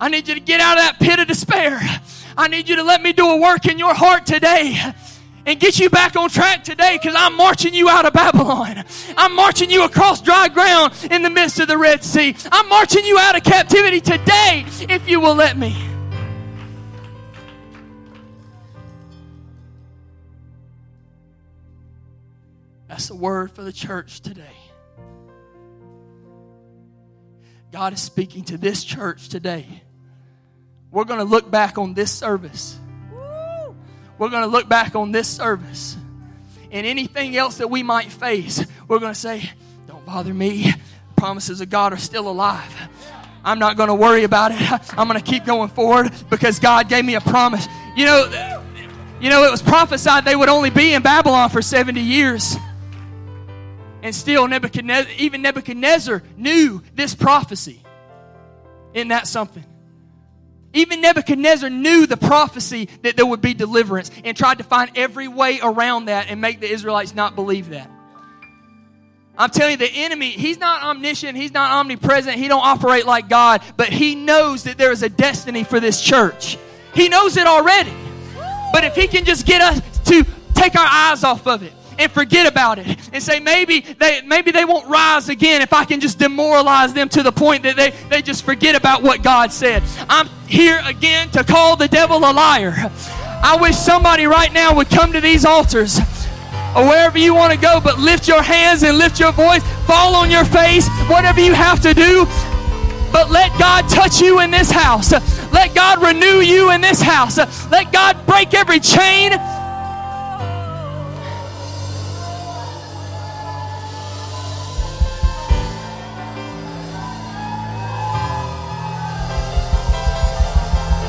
I need you to get out of that pit of despair. I need you to let me do a work in your heart today and get you back on track today because I'm marching you out of Babylon. I'm marching you across dry ground in the midst of the Red Sea. I'm marching you out of captivity today if you will let me. The word for the church today. God is speaking to this church today. We're going to look back on this service. We're going to look back on this service. And anything else that we might face, we're going to say, Don't bother me. Promises of God are still alive. I'm not going to worry about it. I'm going to keep going forward because God gave me a promise. You know, you know, it was prophesied they would only be in Babylon for 70 years. And still, Nebuchadnezzar, even Nebuchadnezzar knew this prophecy. Isn't that something? Even Nebuchadnezzar knew the prophecy that there would be deliverance and tried to find every way around that and make the Israelites not believe that. I'm telling you, the enemy, he's not omniscient, he's not omnipresent, he don't operate like God, but he knows that there is a destiny for this church. He knows it already. But if he can just get us to take our eyes off of it, and forget about it and say maybe they maybe they won't rise again if I can just demoralize them to the point that they, they just forget about what God said. I'm here again to call the devil a liar. I wish somebody right now would come to these altars or wherever you want to go, but lift your hands and lift your voice, fall on your face, whatever you have to do. But let God touch you in this house. Let God renew you in this house. Let God break every chain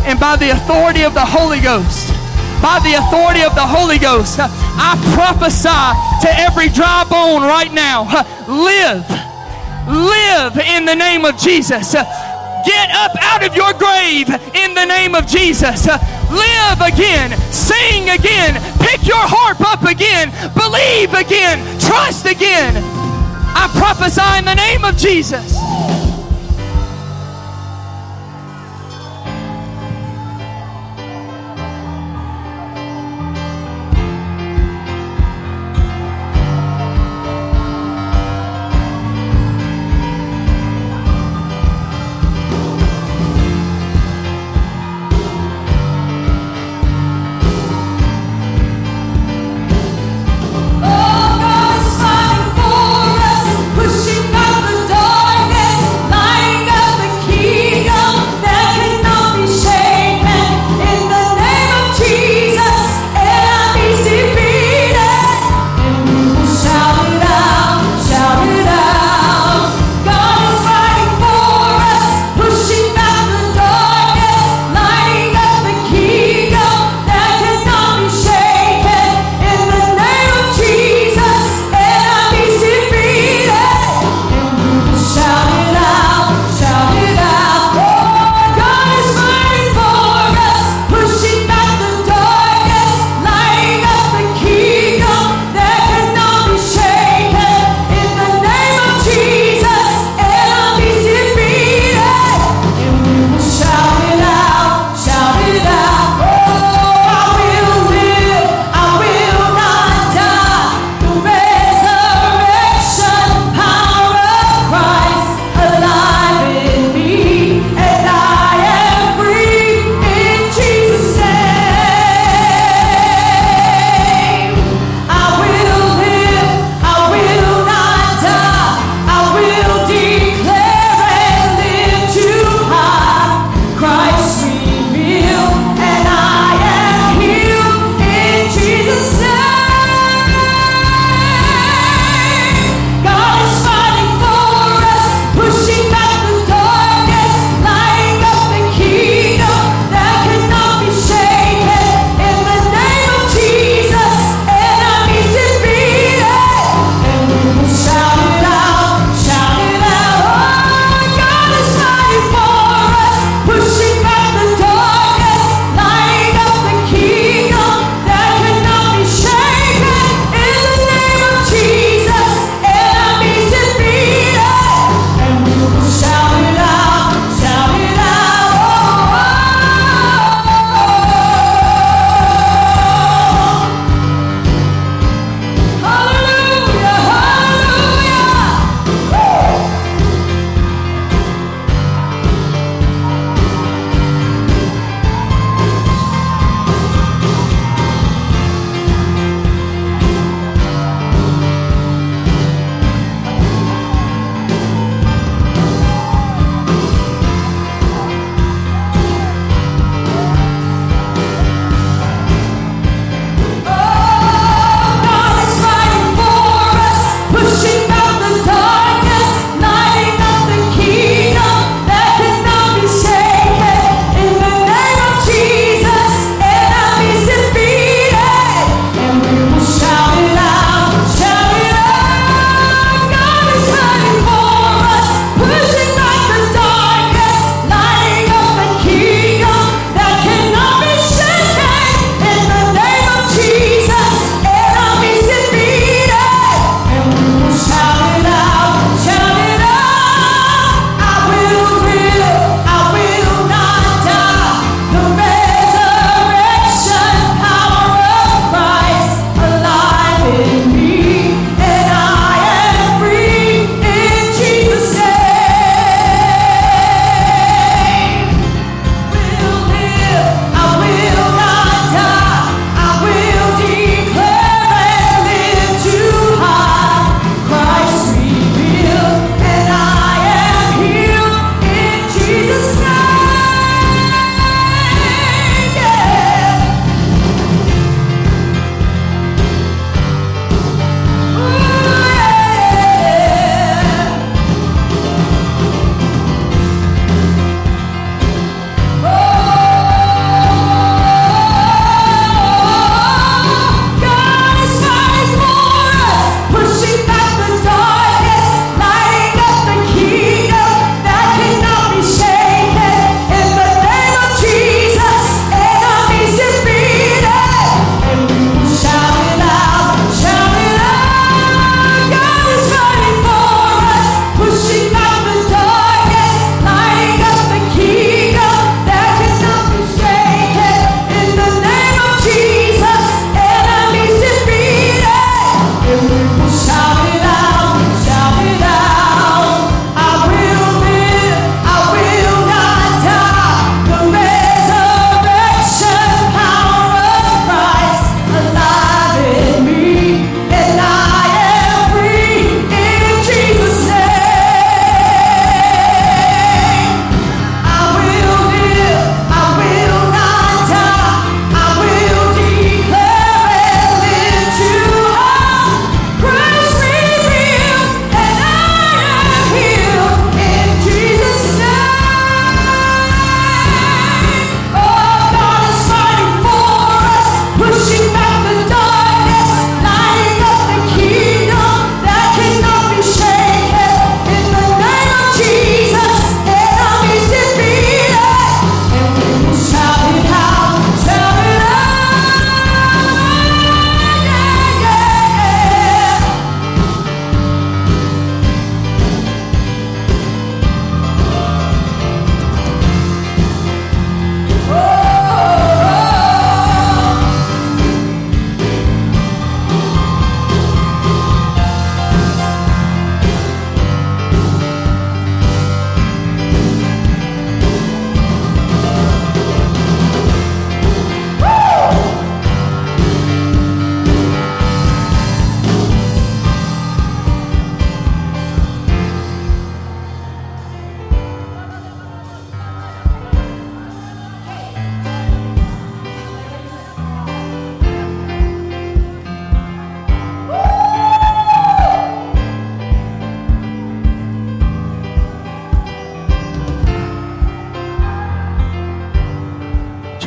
and by the authority of the Holy Ghost, by the authority of the Holy Ghost, I prophesy to every dry bone right now live, live in the name of Jesus. Get up out of your grave in the name of Jesus. Live again, sing again, pick your harp up again, believe again, trust again. I prophesy in the name of Jesus.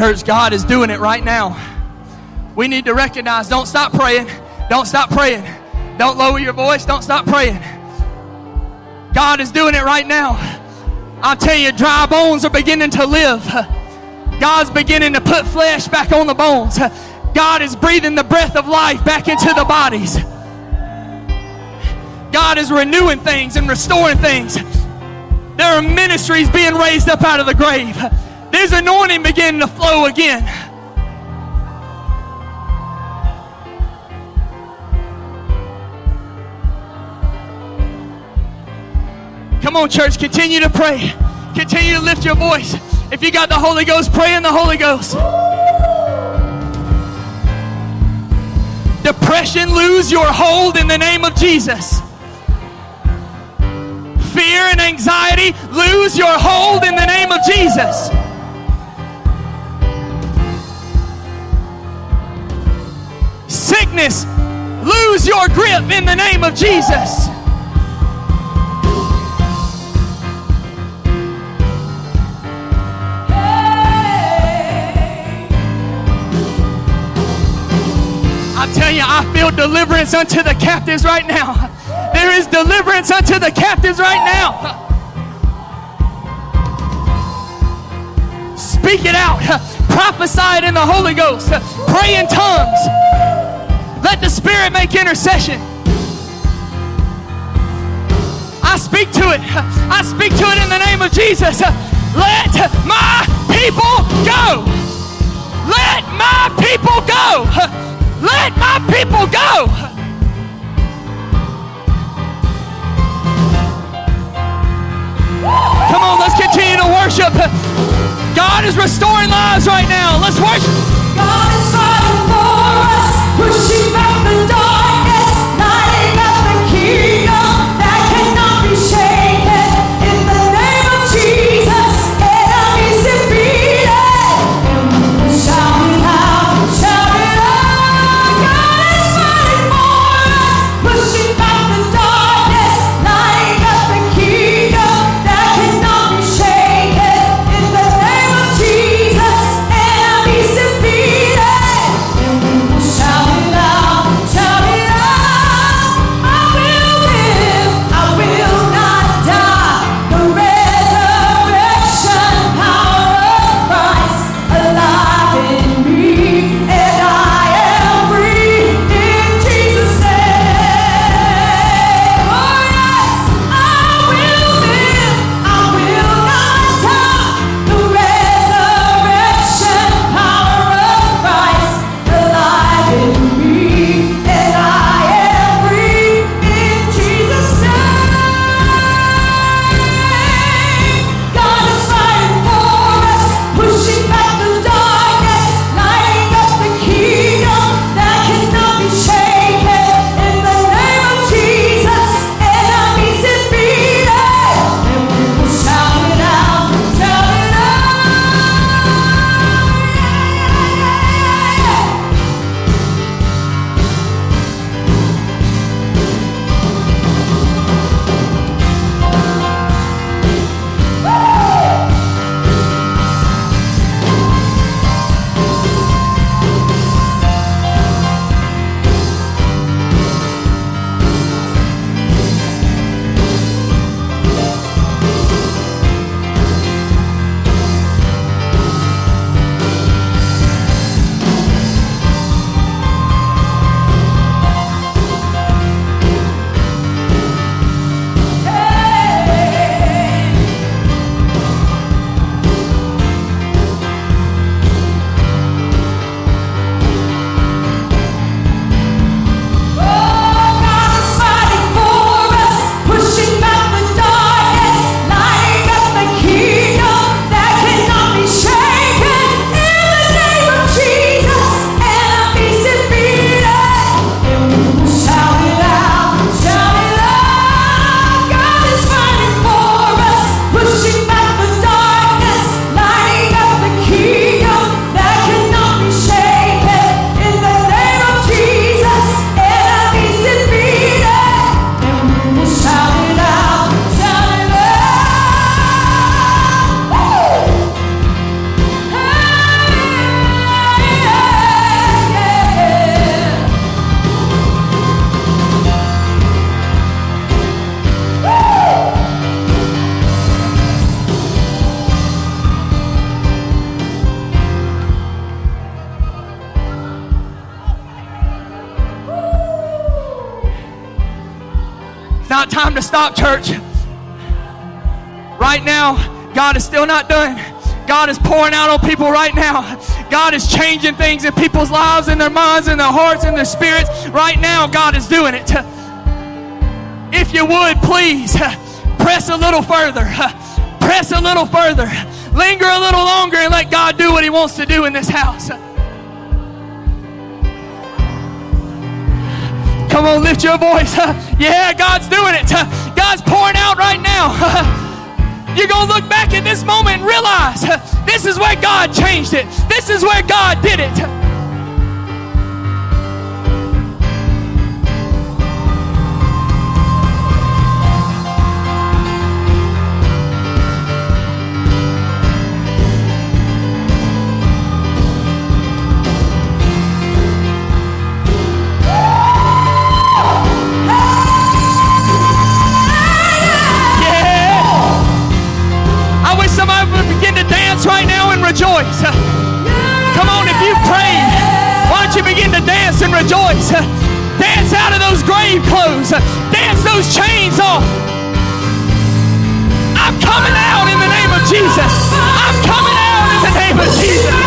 Church, God is doing it right now. We need to recognize don't stop praying. Don't stop praying. Don't lower your voice. Don't stop praying. God is doing it right now. I tell you, dry bones are beginning to live. God's beginning to put flesh back on the bones. God is breathing the breath of life back into the bodies. God is renewing things and restoring things. There are ministries being raised up out of the grave. There's anointing beginning to flow again. Come on, church, continue to pray. Continue to lift your voice. If you got the Holy Ghost, pray in the Holy Ghost. Depression, lose your hold in the name of Jesus. Fear and anxiety, lose your hold in the name of Jesus. Sickness, lose your grip in the name of Jesus. I tell you, I feel deliverance unto the captives right now. There is deliverance unto the captives right now. Speak it out. Prophesy it in the Holy Ghost. Pray in tongues. Let the Spirit make intercession. I speak to it. I speak to it in the name of Jesus. Let my people go. Let my people go. Let my people go. Come on, let's continue to worship. God is restoring lives right now. Let's worship. God is fighting for pushing back the darkness, God is pouring out on people right now. God is changing things in people's lives, in their minds, in their hearts, in their spirits. Right now, God is doing it. If you would, please press a little further. Press a little further. Linger a little longer and let God do what He wants to do in this house. Come on, lift your voice. Yeah, God's doing it. God's pouring out right now. You're going to look back at this moment and realize this is where God changed it. This is where God did it. Grave clothes. Dance those chains off. I'm coming out in the name of Jesus. I'm coming out in the name of Jesus.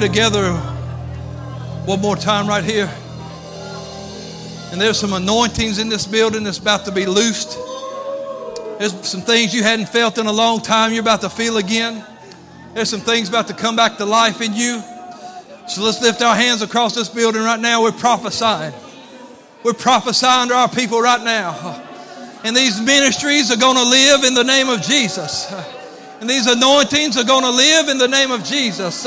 Together one more time right here. And there's some anointings in this building that's about to be loosed. There's some things you hadn't felt in a long time you're about to feel again. There's some things about to come back to life in you. So let's lift our hands across this building right now. We're prophesying. We're prophesying to our people right now. And these ministries are going to live in the name of Jesus. And these anointings are going to live in the name of Jesus.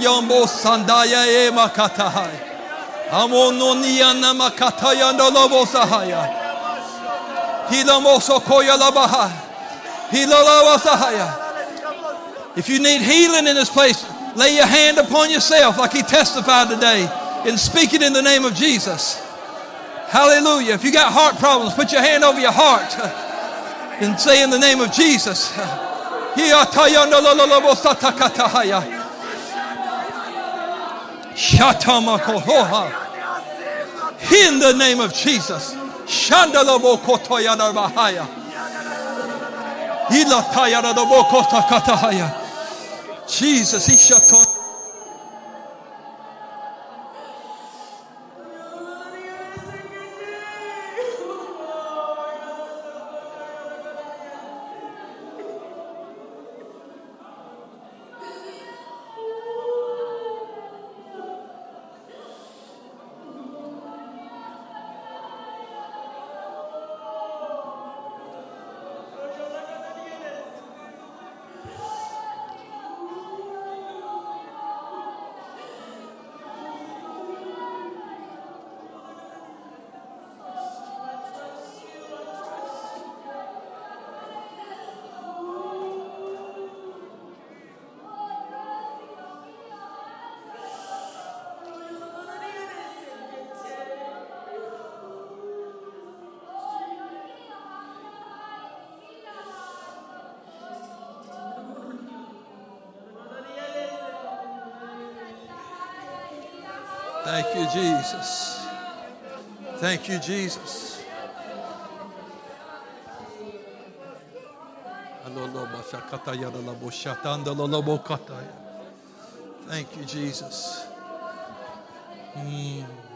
yambo sandaya e makatahai. Amononiana makataya ndolobo sahaya. Hilamoso koya labaha. Hilalawa sahaya. If you need healing in this place, lay your hand upon yourself like he testified today and speak it in the name of Jesus. Hallelujah. If you got heart problems, put your hand over your heart and say in the name of Jesus. In the name of Jesus. Shandalabo kotoyana bahaya. Ilatayana dobo kota katahaya. Jesus, he Thank you, Jesus. Thank you, Jesus. Mm.